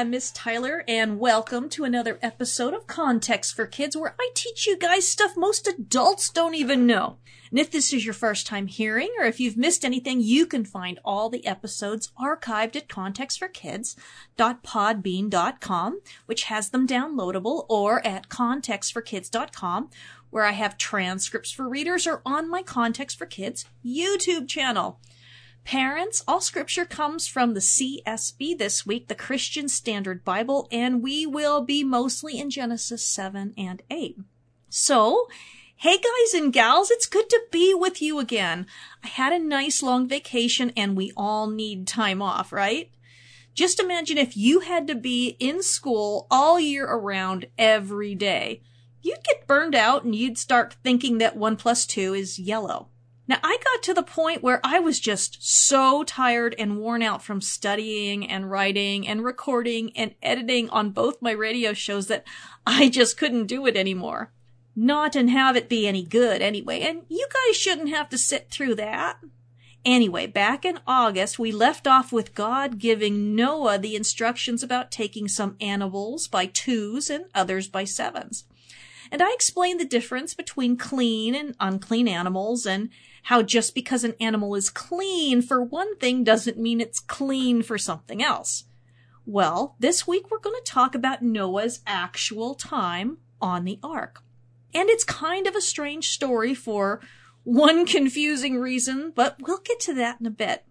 I'm Miss Tyler, and welcome to another episode of Context for Kids, where I teach you guys stuff most adults don't even know. And if this is your first time hearing, or if you've missed anything, you can find all the episodes archived at contextforkids.podbean.com, which has them downloadable, or at contextforkids.com, where I have transcripts for readers, or on my Context for Kids YouTube channel. Parents, all scripture comes from the CSB this week, the Christian Standard Bible, and we will be mostly in Genesis 7 and 8. So, hey guys and gals, it's good to be with you again. I had a nice long vacation and we all need time off, right? Just imagine if you had to be in school all year around every day. You'd get burned out and you'd start thinking that 1 plus 2 is yellow. Now, I got to the point where I was just so tired and worn out from studying and writing and recording and editing on both my radio shows that I just couldn't do it anymore. Not and have it be any good anyway, and you guys shouldn't have to sit through that. Anyway, back in August, we left off with God giving Noah the instructions about taking some animals by twos and others by sevens. And I explained the difference between clean and unclean animals and how just because an animal is clean for one thing doesn't mean it's clean for something else. Well, this week we're going to talk about Noah's actual time on the ark. And it's kind of a strange story for one confusing reason, but we'll get to that in a bit.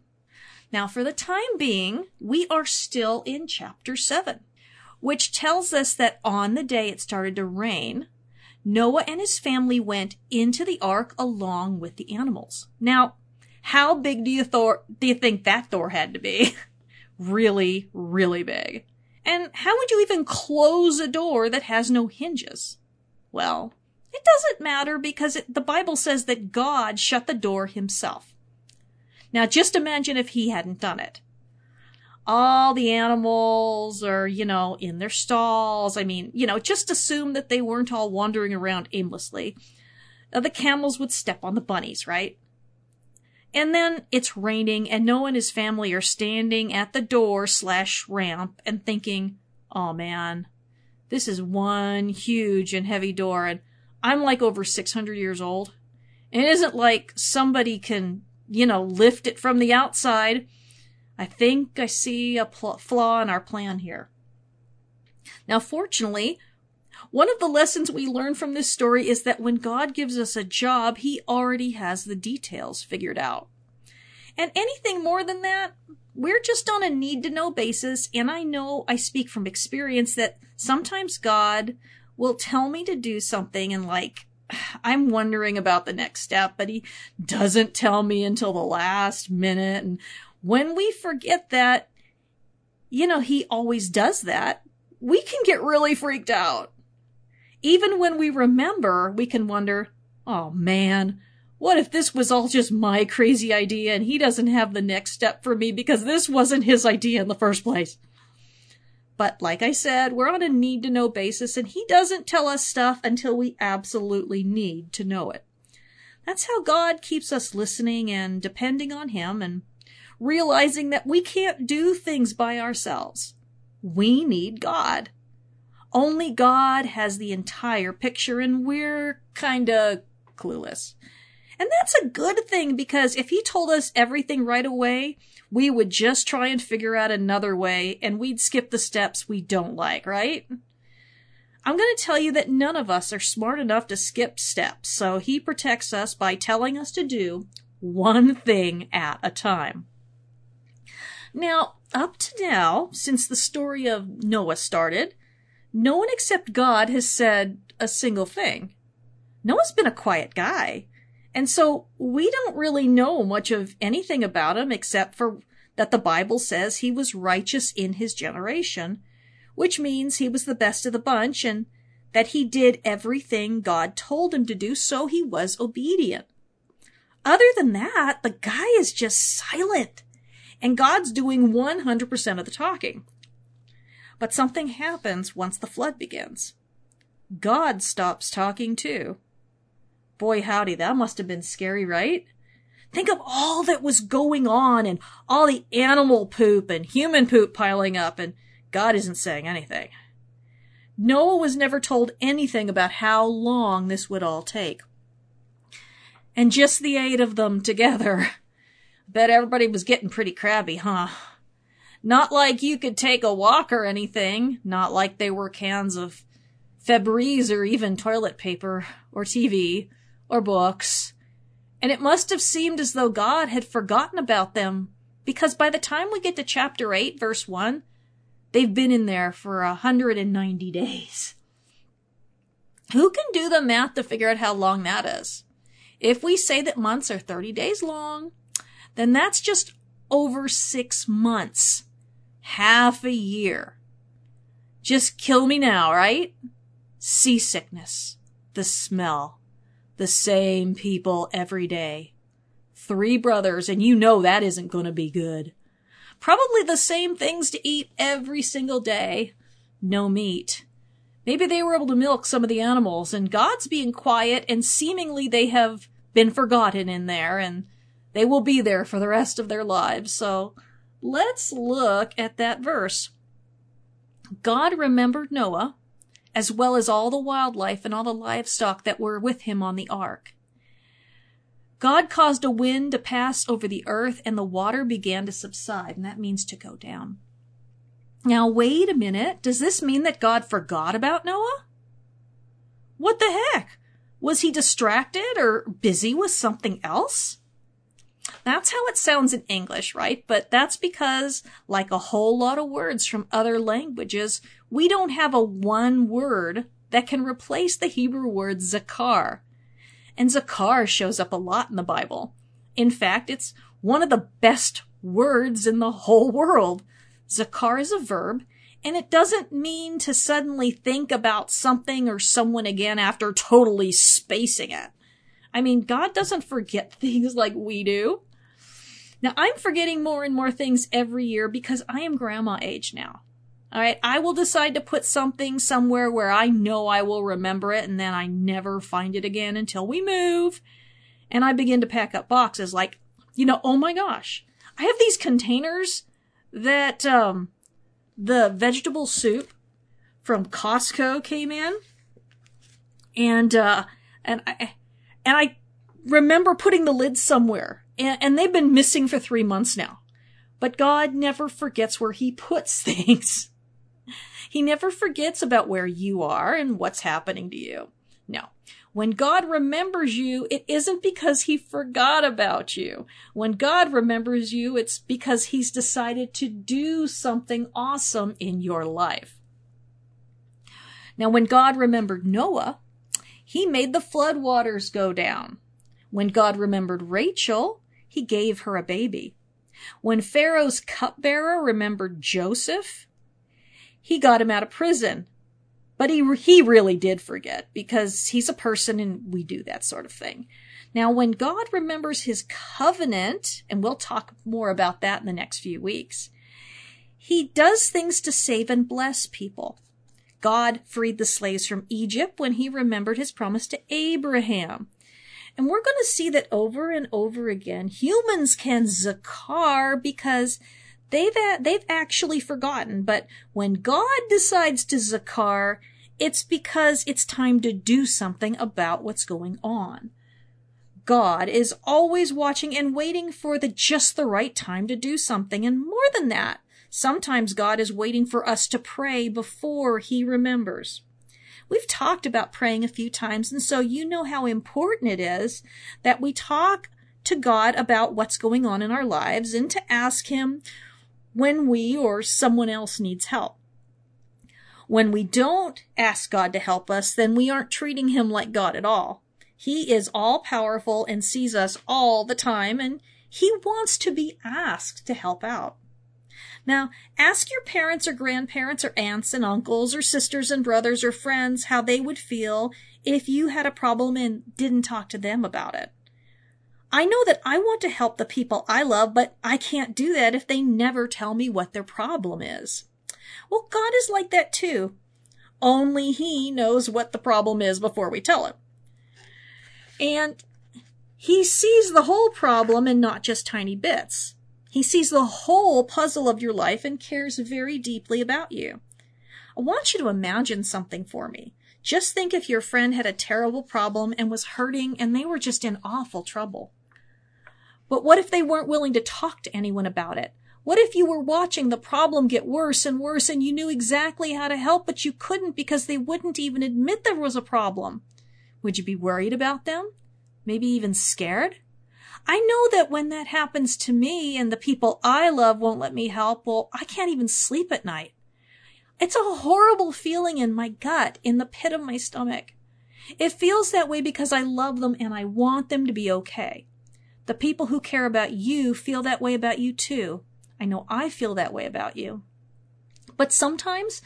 Now, for the time being, we are still in chapter 7, which tells us that on the day it started to rain, Noah and his family went into the ark along with the animals. Now, how big do you Thor do you think that Thor had to be? really, really big. And how would you even close a door that has no hinges? Well, it doesn't matter because it, the Bible says that God shut the door himself. Now just imagine if he hadn't done it all the animals are, you know, in their stalls. I mean, you know, just assume that they weren't all wandering around aimlessly. Uh, the camels would step on the bunnies, right? And then it's raining and Noah and his family are standing at the door slash ramp and thinking, oh man, this is one huge and heavy door and I'm like over 600 years old. And it isn't like somebody can, you know, lift it from the outside I think I see a pl- flaw in our plan here. Now, fortunately, one of the lessons we learn from this story is that when God gives us a job, He already has the details figured out. And anything more than that, we're just on a need to know basis. And I know I speak from experience that sometimes God will tell me to do something and like, I'm wondering about the next step, but he doesn't tell me until the last minute. And when we forget that, you know, he always does that, we can get really freaked out. Even when we remember, we can wonder, oh man, what if this was all just my crazy idea and he doesn't have the next step for me because this wasn't his idea in the first place? But like I said, we're on a need to know basis and he doesn't tell us stuff until we absolutely need to know it. That's how God keeps us listening and depending on him and realizing that we can't do things by ourselves. We need God. Only God has the entire picture and we're kinda clueless. And that's a good thing because if he told us everything right away, we would just try and figure out another way and we'd skip the steps we don't like, right? I'm going to tell you that none of us are smart enough to skip steps, so he protects us by telling us to do one thing at a time. Now, up to now, since the story of Noah started, no one except God has said a single thing. Noah's been a quiet guy. And so we don't really know much of anything about him except for that the Bible says he was righteous in his generation, which means he was the best of the bunch and that he did everything God told him to do, so he was obedient. Other than that, the guy is just silent and God's doing 100% of the talking. But something happens once the flood begins. God stops talking too. Boy howdy, that must have been scary, right? Think of all that was going on and all the animal poop and human poop piling up and God isn't saying anything. Noah was never told anything about how long this would all take. And just the eight of them together. Bet everybody was getting pretty crabby, huh? Not like you could take a walk or anything. Not like they were cans of Febreze or even toilet paper or TV or books. And it must have seemed as though God had forgotten about them because by the time we get to chapter 8, verse 1, they've been in there for 190 days. Who can do the math to figure out how long that is? If we say that months are 30 days long, then that's just over six months. Half a year. Just kill me now, right? Seasickness. The smell. The same people every day. Three brothers, and you know that isn't gonna be good. Probably the same things to eat every single day. No meat. Maybe they were able to milk some of the animals, and God's being quiet, and seemingly they have been forgotten in there, and they will be there for the rest of their lives. So let's look at that verse. God remembered Noah, as well as all the wildlife and all the livestock that were with him on the ark. God caused a wind to pass over the earth and the water began to subside, and that means to go down. Now, wait a minute. Does this mean that God forgot about Noah? What the heck? Was he distracted or busy with something else? That's how it sounds in English, right? But that's because, like a whole lot of words from other languages, we don't have a one word that can replace the Hebrew word zakar. And zakar shows up a lot in the Bible. In fact, it's one of the best words in the whole world. Zakar is a verb, and it doesn't mean to suddenly think about something or someone again after totally spacing it. I mean, God doesn't forget things like we do. Now, I'm forgetting more and more things every year because I am grandma age now. All right. I will decide to put something somewhere where I know I will remember it and then I never find it again until we move. And I begin to pack up boxes like, you know, oh my gosh, I have these containers that, um, the vegetable soup from Costco came in. And, uh, and I, and I remember putting the lid somewhere and, and they've been missing for three months now. But God never forgets where he puts things. He never forgets about where you are and what's happening to you. No. When God remembers you, it isn't because he forgot about you. When God remembers you, it's because he's decided to do something awesome in your life. Now, when God remembered Noah, he made the flood waters go down. When God remembered Rachel, he gave her a baby. When Pharaoh's cupbearer remembered Joseph, he got him out of prison. But he, he really did forget because he's a person and we do that sort of thing. Now, when God remembers his covenant, and we'll talk more about that in the next few weeks, he does things to save and bless people. God freed the slaves from Egypt when he remembered his promise to Abraham. And we're going to see that over and over again. Humans can zakar because they've they've actually forgotten. But when God decides to zakar, it's because it's time to do something about what's going on. God is always watching and waiting for the just the right time to do something. And more than that, sometimes God is waiting for us to pray before he remembers. We've talked about praying a few times, and so you know how important it is that we talk to God about what's going on in our lives and to ask him when we or someone else needs help. When we don't ask God to help us, then we aren't treating him like God at all. He is all powerful and sees us all the time, and he wants to be asked to help out. Now, ask your parents or grandparents or aunts and uncles or sisters and brothers or friends how they would feel if you had a problem and didn't talk to them about it. I know that I want to help the people I love, but I can't do that if they never tell me what their problem is. Well, God is like that too. Only He knows what the problem is before we tell Him. And He sees the whole problem and not just tiny bits. He sees the whole puzzle of your life and cares very deeply about you. I want you to imagine something for me. Just think if your friend had a terrible problem and was hurting and they were just in awful trouble. But what if they weren't willing to talk to anyone about it? What if you were watching the problem get worse and worse and you knew exactly how to help, but you couldn't because they wouldn't even admit there was a problem? Would you be worried about them? Maybe even scared? I know that when that happens to me and the people I love won't let me help, well, I can't even sleep at night. It's a horrible feeling in my gut, in the pit of my stomach. It feels that way because I love them and I want them to be okay. The people who care about you feel that way about you too. I know I feel that way about you. But sometimes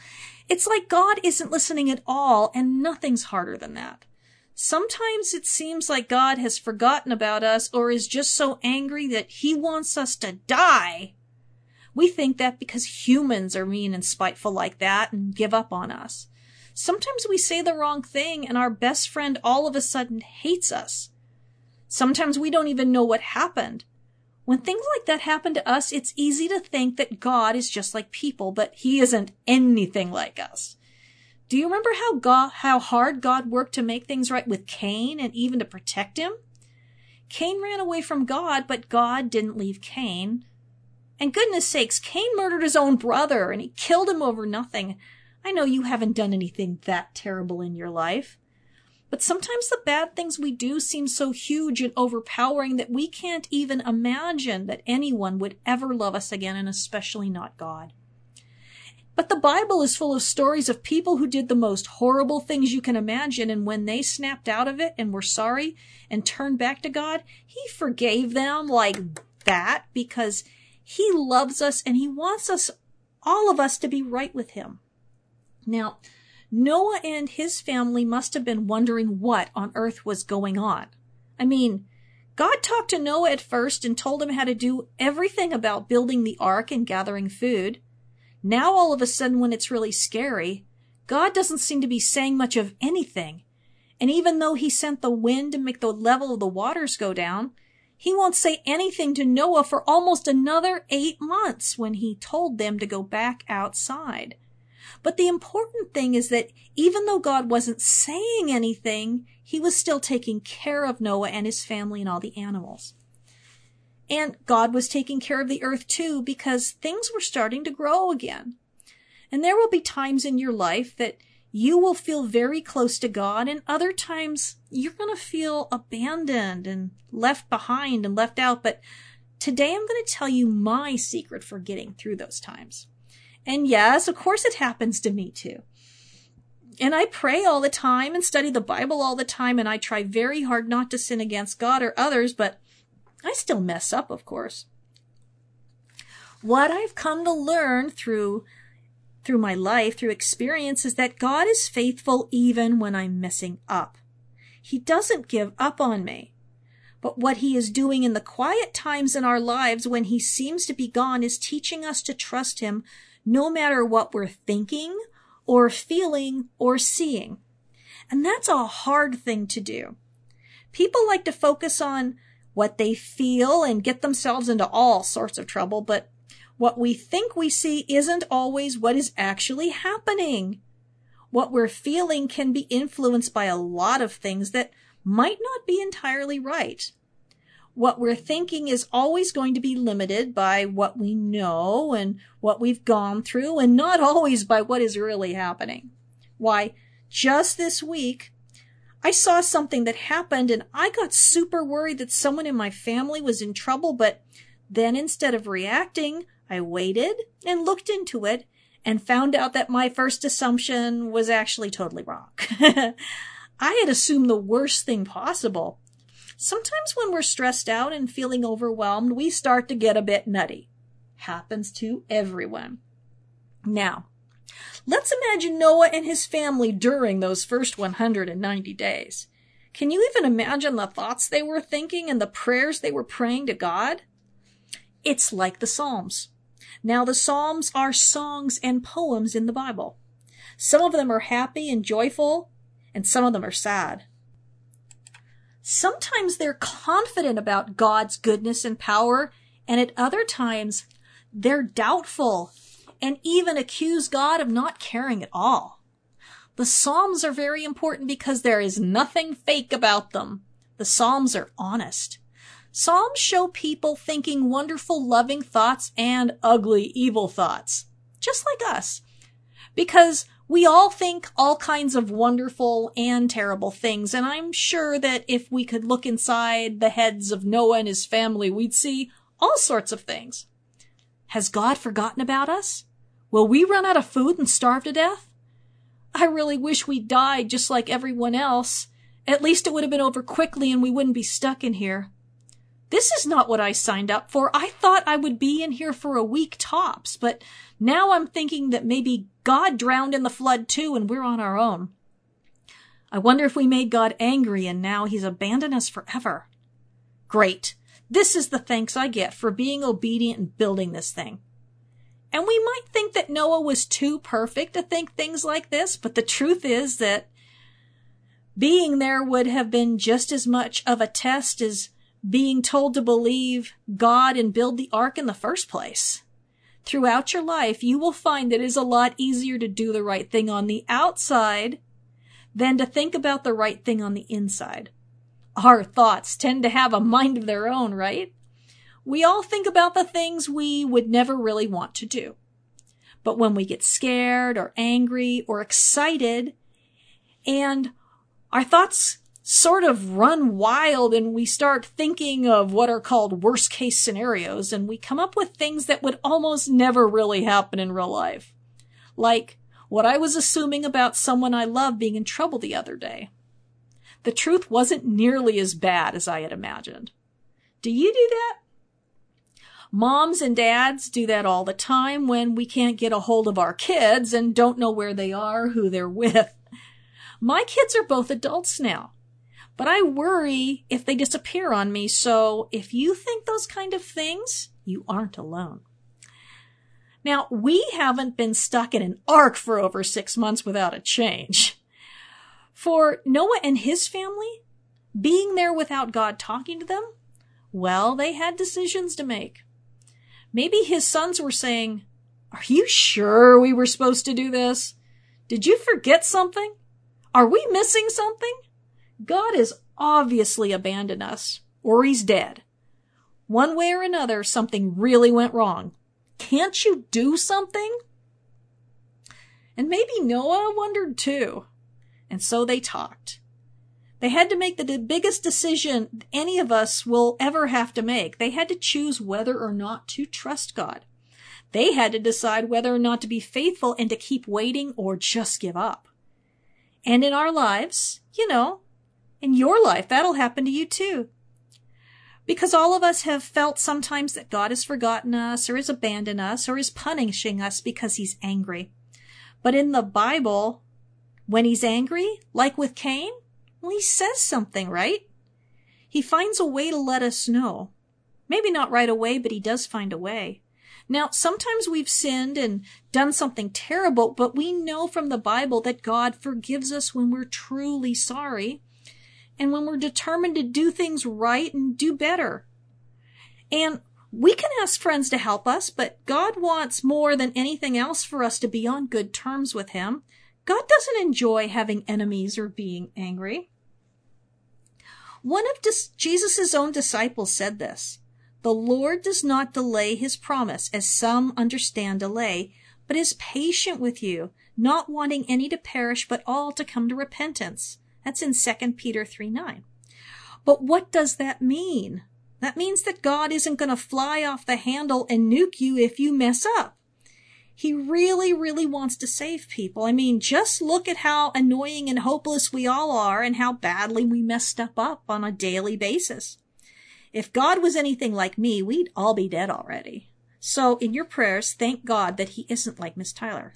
it's like God isn't listening at all and nothing's harder than that. Sometimes it seems like God has forgotten about us or is just so angry that he wants us to die. We think that because humans are mean and spiteful like that and give up on us. Sometimes we say the wrong thing and our best friend all of a sudden hates us. Sometimes we don't even know what happened. When things like that happen to us, it's easy to think that God is just like people, but he isn't anything like us. Do you remember how God, how hard God worked to make things right with Cain and even to protect him? Cain ran away from God, but God didn't leave Cain. And goodness sakes, Cain murdered his own brother and he killed him over nothing. I know you haven't done anything that terrible in your life. But sometimes the bad things we do seem so huge and overpowering that we can't even imagine that anyone would ever love us again, and especially not God. But the Bible is full of stories of people who did the most horrible things you can imagine, and when they snapped out of it and were sorry and turned back to God, He forgave them like that because He loves us and He wants us, all of us, to be right with Him. Now, Noah and his family must have been wondering what on earth was going on. I mean, God talked to Noah at first and told him how to do everything about building the ark and gathering food. Now all of a sudden when it's really scary, God doesn't seem to be saying much of anything. And even though he sent the wind to make the level of the waters go down, he won't say anything to Noah for almost another eight months when he told them to go back outside. But the important thing is that even though God wasn't saying anything, he was still taking care of Noah and his family and all the animals. And God was taking care of the earth too because things were starting to grow again. And there will be times in your life that you will feel very close to God and other times you're going to feel abandoned and left behind and left out. But today I'm going to tell you my secret for getting through those times. And yes, of course it happens to me too. And I pray all the time and study the Bible all the time and I try very hard not to sin against God or others, but I still mess up, of course. What I've come to learn through through my life, through experience, is that God is faithful even when I'm messing up. He doesn't give up on me. But what he is doing in the quiet times in our lives when he seems to be gone is teaching us to trust him no matter what we're thinking or feeling or seeing. And that's a hard thing to do. People like to focus on what they feel and get themselves into all sorts of trouble, but what we think we see isn't always what is actually happening. What we're feeling can be influenced by a lot of things that might not be entirely right what we're thinking is always going to be limited by what we know and what we've gone through and not always by what is really happening. Why, just this week, I saw something that happened and I got super worried that someone in my family was in trouble, but then instead of reacting, I waited and looked into it and found out that my first assumption was actually totally wrong. I had assumed the worst thing possible. Sometimes when we're stressed out and feeling overwhelmed, we start to get a bit nutty. Happens to everyone. Now, let's imagine Noah and his family during those first 190 days. Can you even imagine the thoughts they were thinking and the prayers they were praying to God? It's like the Psalms. Now, the Psalms are songs and poems in the Bible. Some of them are happy and joyful, and some of them are sad. Sometimes they're confident about God's goodness and power, And at other times, they're doubtful and even accuse God of not caring at all. The Psalms are very important because there is nothing fake about them. The Psalms are honest. Psalms show people thinking wonderful, loving thoughts and ugly, evil thoughts. Just like us. Because we all think all kinds of wonderful and terrible things, and I'm sure that if we could look inside the heads of Noah and his family, we'd see all sorts of things. Has God forgotten about us? Will we run out of food and starve to death? I really wish we'd died just like everyone else. At least it would have been over quickly and we wouldn't be stuck in here. This is not what I signed up for. I thought I would be in here for a week tops, but now I'm thinking that maybe God drowned in the flood too and we're on our own. I wonder if we made God angry and now he's abandoned us forever. Great. This is the thanks I get for being obedient and building this thing. And we might think that Noah was too perfect to think things like this, but the truth is that being there would have been just as much of a test as being told to believe God and build the ark in the first place. Throughout your life, you will find that it is a lot easier to do the right thing on the outside than to think about the right thing on the inside. Our thoughts tend to have a mind of their own, right? We all think about the things we would never really want to do. But when we get scared or angry or excited and our thoughts sort of run wild and we start thinking of what are called worst case scenarios and we come up with things that would almost never really happen in real life. Like what I was assuming about someone I love being in trouble the other day. The truth wasn't nearly as bad as I had imagined. Do you do that? Moms and dads do that all the time when we can't get a hold of our kids and don't know where they are, who they're with. My kids are both adults now. But I worry if they disappear on me. So if you think those kind of things, you aren't alone. Now, we haven't been stuck in an ark for over six months without a change. For Noah and his family, being there without God talking to them, well, they had decisions to make. Maybe his sons were saying, Are you sure we were supposed to do this? Did you forget something? Are we missing something? God has obviously abandoned us, or he's dead. One way or another, something really went wrong. Can't you do something? And maybe Noah wondered too. And so they talked. They had to make the biggest decision any of us will ever have to make. They had to choose whether or not to trust God. They had to decide whether or not to be faithful and to keep waiting or just give up. And in our lives, you know, in your life, that'll happen to you too. Because all of us have felt sometimes that God has forgotten us or has abandoned us or is punishing us because he's angry. But in the Bible, when he's angry, like with Cain, well, he says something, right? He finds a way to let us know. Maybe not right away, but he does find a way. Now, sometimes we've sinned and done something terrible, but we know from the Bible that God forgives us when we're truly sorry and when we're determined to do things right and do better. And we can ask friends to help us, but God wants more than anything else for us to be on good terms with Him. God doesn't enjoy having enemies or being angry. One of Jesus' own disciples said this, The Lord does not delay his promise, as some understand delay, but is patient with you, not wanting any to perish, but all to come to repentance. That's in 2 Peter 3 9. But what does that mean? That means that God isn't going to fly off the handle and nuke you if you mess up. He really, really wants to save people. I mean, just look at how annoying and hopeless we all are and how badly we mess stuff up on a daily basis. If God was anything like me, we'd all be dead already. So in your prayers, thank God that he isn't like Miss Tyler.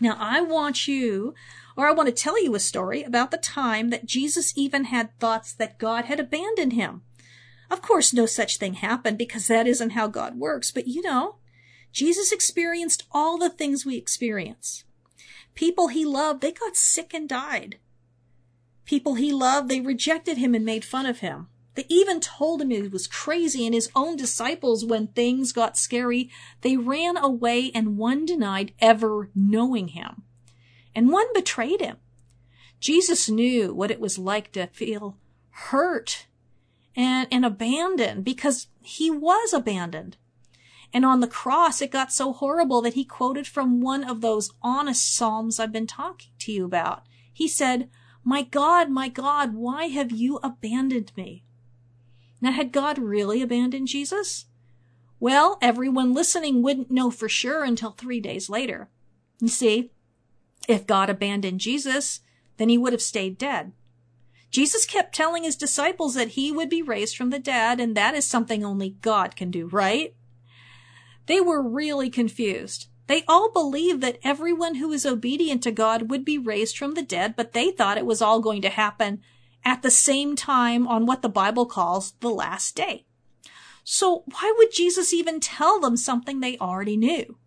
Now I want you or I want to tell you a story about the time that Jesus even had thoughts that God had abandoned him. Of course, no such thing happened because that isn't how God works, but you know, Jesus experienced all the things we experience. People he loved, they got sick and died. People he loved, they rejected him and made fun of him. They even told him he was crazy, and his own disciples, when things got scary, they ran away and one denied ever knowing him. And one betrayed him. Jesus knew what it was like to feel hurt and, and abandoned because he was abandoned. And on the cross, it got so horrible that he quoted from one of those honest Psalms I've been talking to you about. He said, My God, my God, why have you abandoned me? Now, had God really abandoned Jesus? Well, everyone listening wouldn't know for sure until three days later. You see, if God abandoned Jesus, then he would have stayed dead. Jesus kept telling his disciples that he would be raised from the dead, and that is something only God can do, right? They were really confused. They all believed that everyone who was obedient to God would be raised from the dead, but they thought it was all going to happen at the same time on what the Bible calls the last day. So why would Jesus even tell them something they already knew?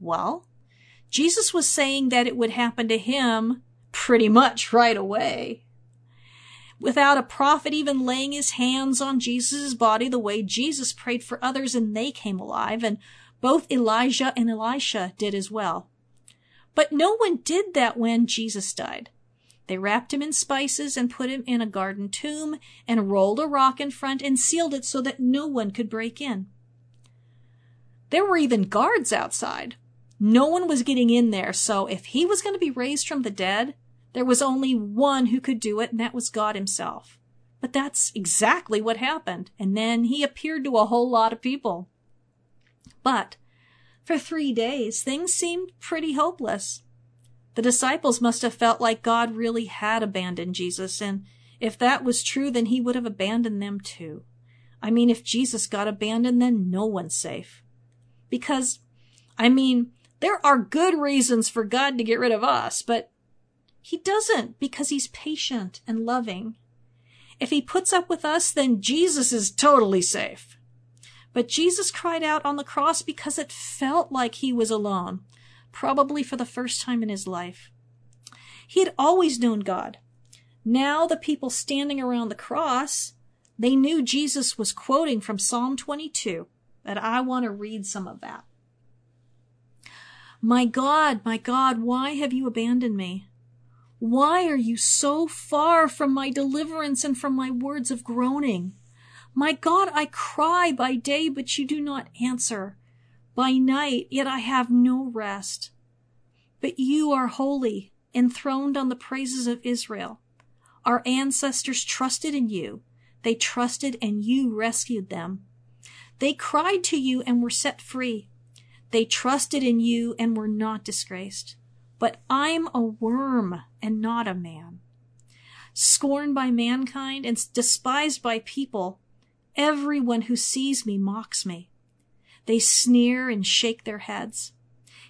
Well, Jesus was saying that it would happen to him pretty much right away. Without a prophet even laying his hands on Jesus' body the way Jesus prayed for others and they came alive, and both Elijah and Elisha did as well. But no one did that when Jesus died. They wrapped him in spices and put him in a garden tomb and rolled a rock in front and sealed it so that no one could break in. There were even guards outside. No one was getting in there, so if he was going to be raised from the dead, there was only one who could do it, and that was God himself. But that's exactly what happened, and then he appeared to a whole lot of people. But for three days, things seemed pretty hopeless. The disciples must have felt like God really had abandoned Jesus, and if that was true, then he would have abandoned them too. I mean, if Jesus got abandoned, then no one's safe. Because, I mean, there are good reasons for God to get rid of us, but he doesn't because he's patient and loving. If he puts up with us, then Jesus is totally safe. But Jesus cried out on the cross because it felt like he was alone probably for the first time in his life. He had always known God. Now the people standing around the cross, they knew Jesus was quoting from Psalm 22, and I want to read some of that. My God, my God, why have you abandoned me? Why are you so far from my deliverance and from my words of groaning? My God, I cry by day, but you do not answer by night, yet I have no rest. But you are holy, enthroned on the praises of Israel. Our ancestors trusted in you. They trusted and you rescued them. They cried to you and were set free. They trusted in you and were not disgraced. But I'm a worm and not a man. Scorned by mankind and despised by people, everyone who sees me mocks me. They sneer and shake their heads.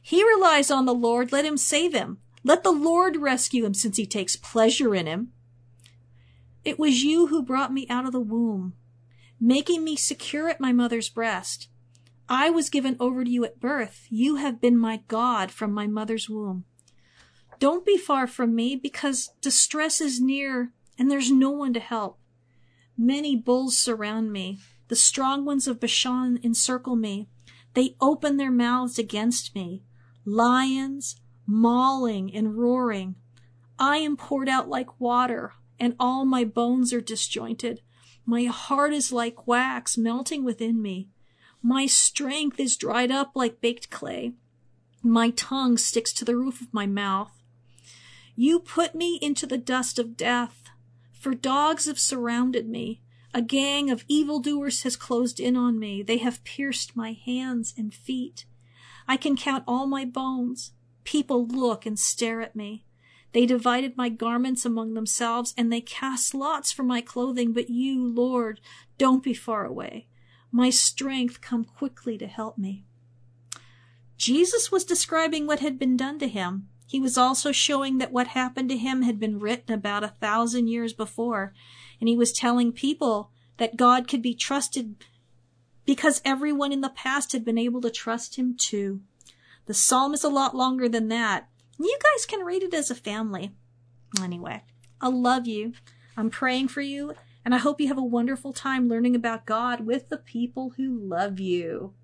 He relies on the Lord. Let him save him. Let the Lord rescue him since he takes pleasure in him. It was you who brought me out of the womb, making me secure at my mother's breast. I was given over to you at birth. You have been my God from my mother's womb. Don't be far from me because distress is near and there's no one to help. Many bulls surround me. The strong ones of Bashan encircle me. They open their mouths against me. Lions, mauling and roaring. I am poured out like water, and all my bones are disjointed. My heart is like wax melting within me. My strength is dried up like baked clay. My tongue sticks to the roof of my mouth. You put me into the dust of death, for dogs have surrounded me. A gang of evildoers has closed in on me. They have pierced my hands and feet. I can count all my bones. People look and stare at me. They divided my garments among themselves, and they cast lots for my clothing. But you, Lord, don't be far away. My strength come quickly to help me. Jesus was describing what had been done to him. He was also showing that what happened to him had been written about a thousand years before, and he was telling people that God could be trusted because everyone in the past had been able to trust him too. The psalm is a lot longer than that. You guys can read it as a family. Anyway, I love you. I'm praying for you, And I hope you have a wonderful time learning about God with the people who love you.